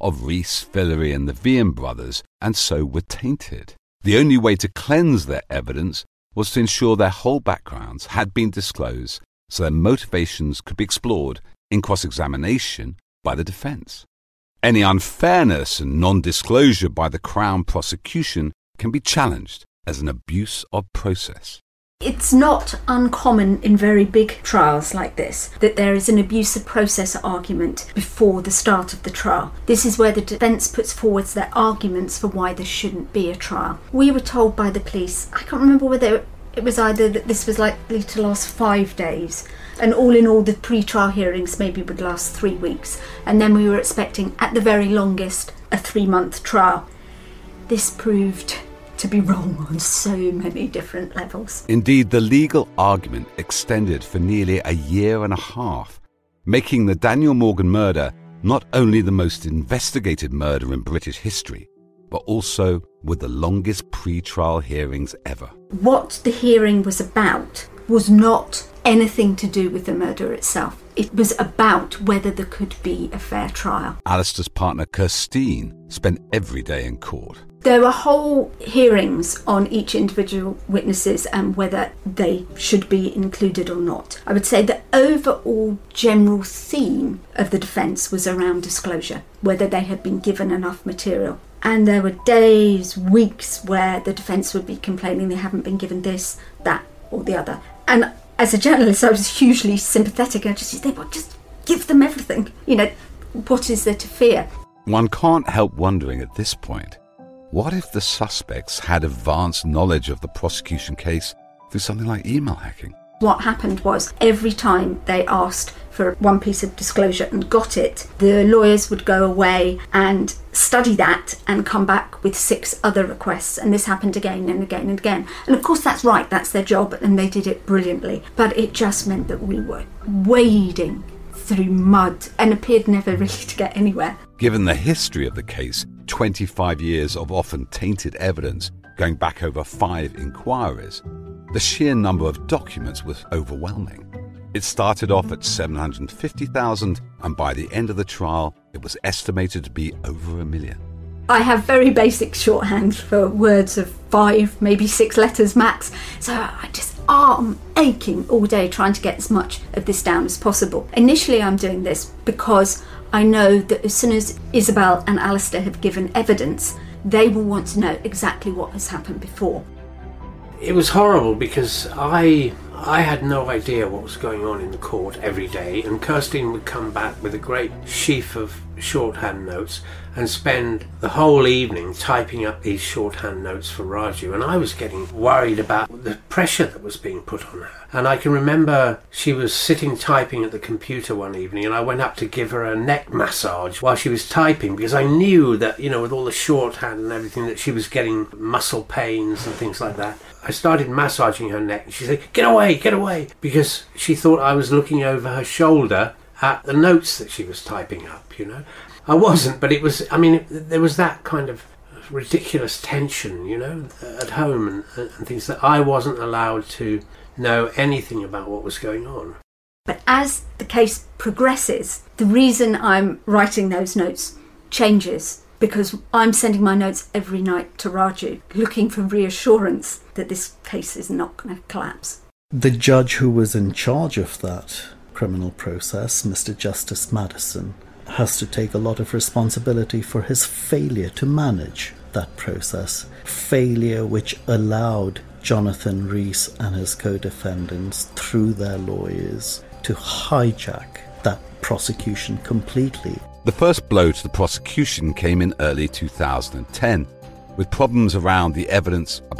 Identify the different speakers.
Speaker 1: of Rees, Fillery, and the Vian brothers, and so were tainted. The only way to cleanse their evidence was to ensure their whole backgrounds had been disclosed so their motivations could be explored in cross examination by the defence. Any unfairness and non disclosure by the Crown prosecution can be challenged as an abuse of process.
Speaker 2: It's not uncommon in very big trials like this that there is an abuse of process argument before the start of the trial. This is where the defence puts forward their arguments for why there shouldn't be a trial. We were told by the police, I can't remember whether it was either that this was likely to last five days, and all in all, the pre trial hearings maybe would last three weeks, and then we were expecting, at the very longest, a three month trial. This proved to be wrong on so many different levels.
Speaker 1: Indeed, the legal argument extended for nearly a year and a half, making the Daniel Morgan murder not only the most investigated murder in British history, but also with the longest pre trial hearings ever.
Speaker 2: What the hearing was about was not anything to do with the murder itself. It was about whether there could be a fair trial.
Speaker 1: Alastair's partner Kirstine spent every day in court.
Speaker 2: There were whole hearings on each individual witnesses and whether they should be included or not. I would say the overall general theme of the defence was around disclosure, whether they had been given enough material. And there were days, weeks where the defence would be complaining they haven't been given this, that, or the other. And as a journalist, I was hugely sympathetic. I just said, well, just give them everything. You know, what is there to fear?
Speaker 1: One can't help wondering at this point what if the suspects had advanced knowledge of the prosecution case through something like email hacking?
Speaker 2: What happened was every time they asked for one piece of disclosure and got it, the lawyers would go away and study that and come back with six other requests. And this happened again and again and again. And of course, that's right, that's their job, and they did it brilliantly. But it just meant that we were wading through mud and appeared never really to get anywhere.
Speaker 1: Given the history of the case, 25 years of often tainted evidence going back over five inquiries, the sheer number of documents was overwhelming. It started off at 750,000, and by the end of the trial, it was estimated to be over a million.
Speaker 2: I have very basic shorthand for words of five, maybe six letters max, so I just arm aching all day trying to get as much of this down as possible. Initially, I'm doing this because I know that as soon as Isabel and Alastair have given evidence, they will want to know exactly what has happened before.
Speaker 3: It was horrible because I I had no idea what was going on in the court every day, and Kirstine would come back with a great sheaf of shorthand notes and spend the whole evening typing up these shorthand notes for Raju. And I was getting worried about the pressure that was being put on her. And I can remember she was sitting typing at the computer one evening, and I went up to give her a neck massage while she was typing because I knew that, you know, with all the shorthand and everything, that she was getting muscle pains and things like that. I started massaging her neck, and she said, Get away, get away, because she thought I was looking over her shoulder at the notes that she was typing up, you know. I wasn't, but it was, I mean, there was that kind of ridiculous tension, you know, at home and, and things that I wasn't allowed to know anything about what was going on.
Speaker 2: But as the case progresses, the reason I'm writing those notes changes because I'm sending my notes every night to Raju, looking for reassurance that this case is not going to collapse.
Speaker 4: The judge who was in charge of that criminal process, Mr. Justice Maddison, has to take a lot of responsibility for his failure to manage that process. Failure which allowed Jonathan Rees and his co defendants, through their lawyers, to hijack that prosecution completely.
Speaker 1: The first blow to the prosecution came in early 2010, with problems around the evidence about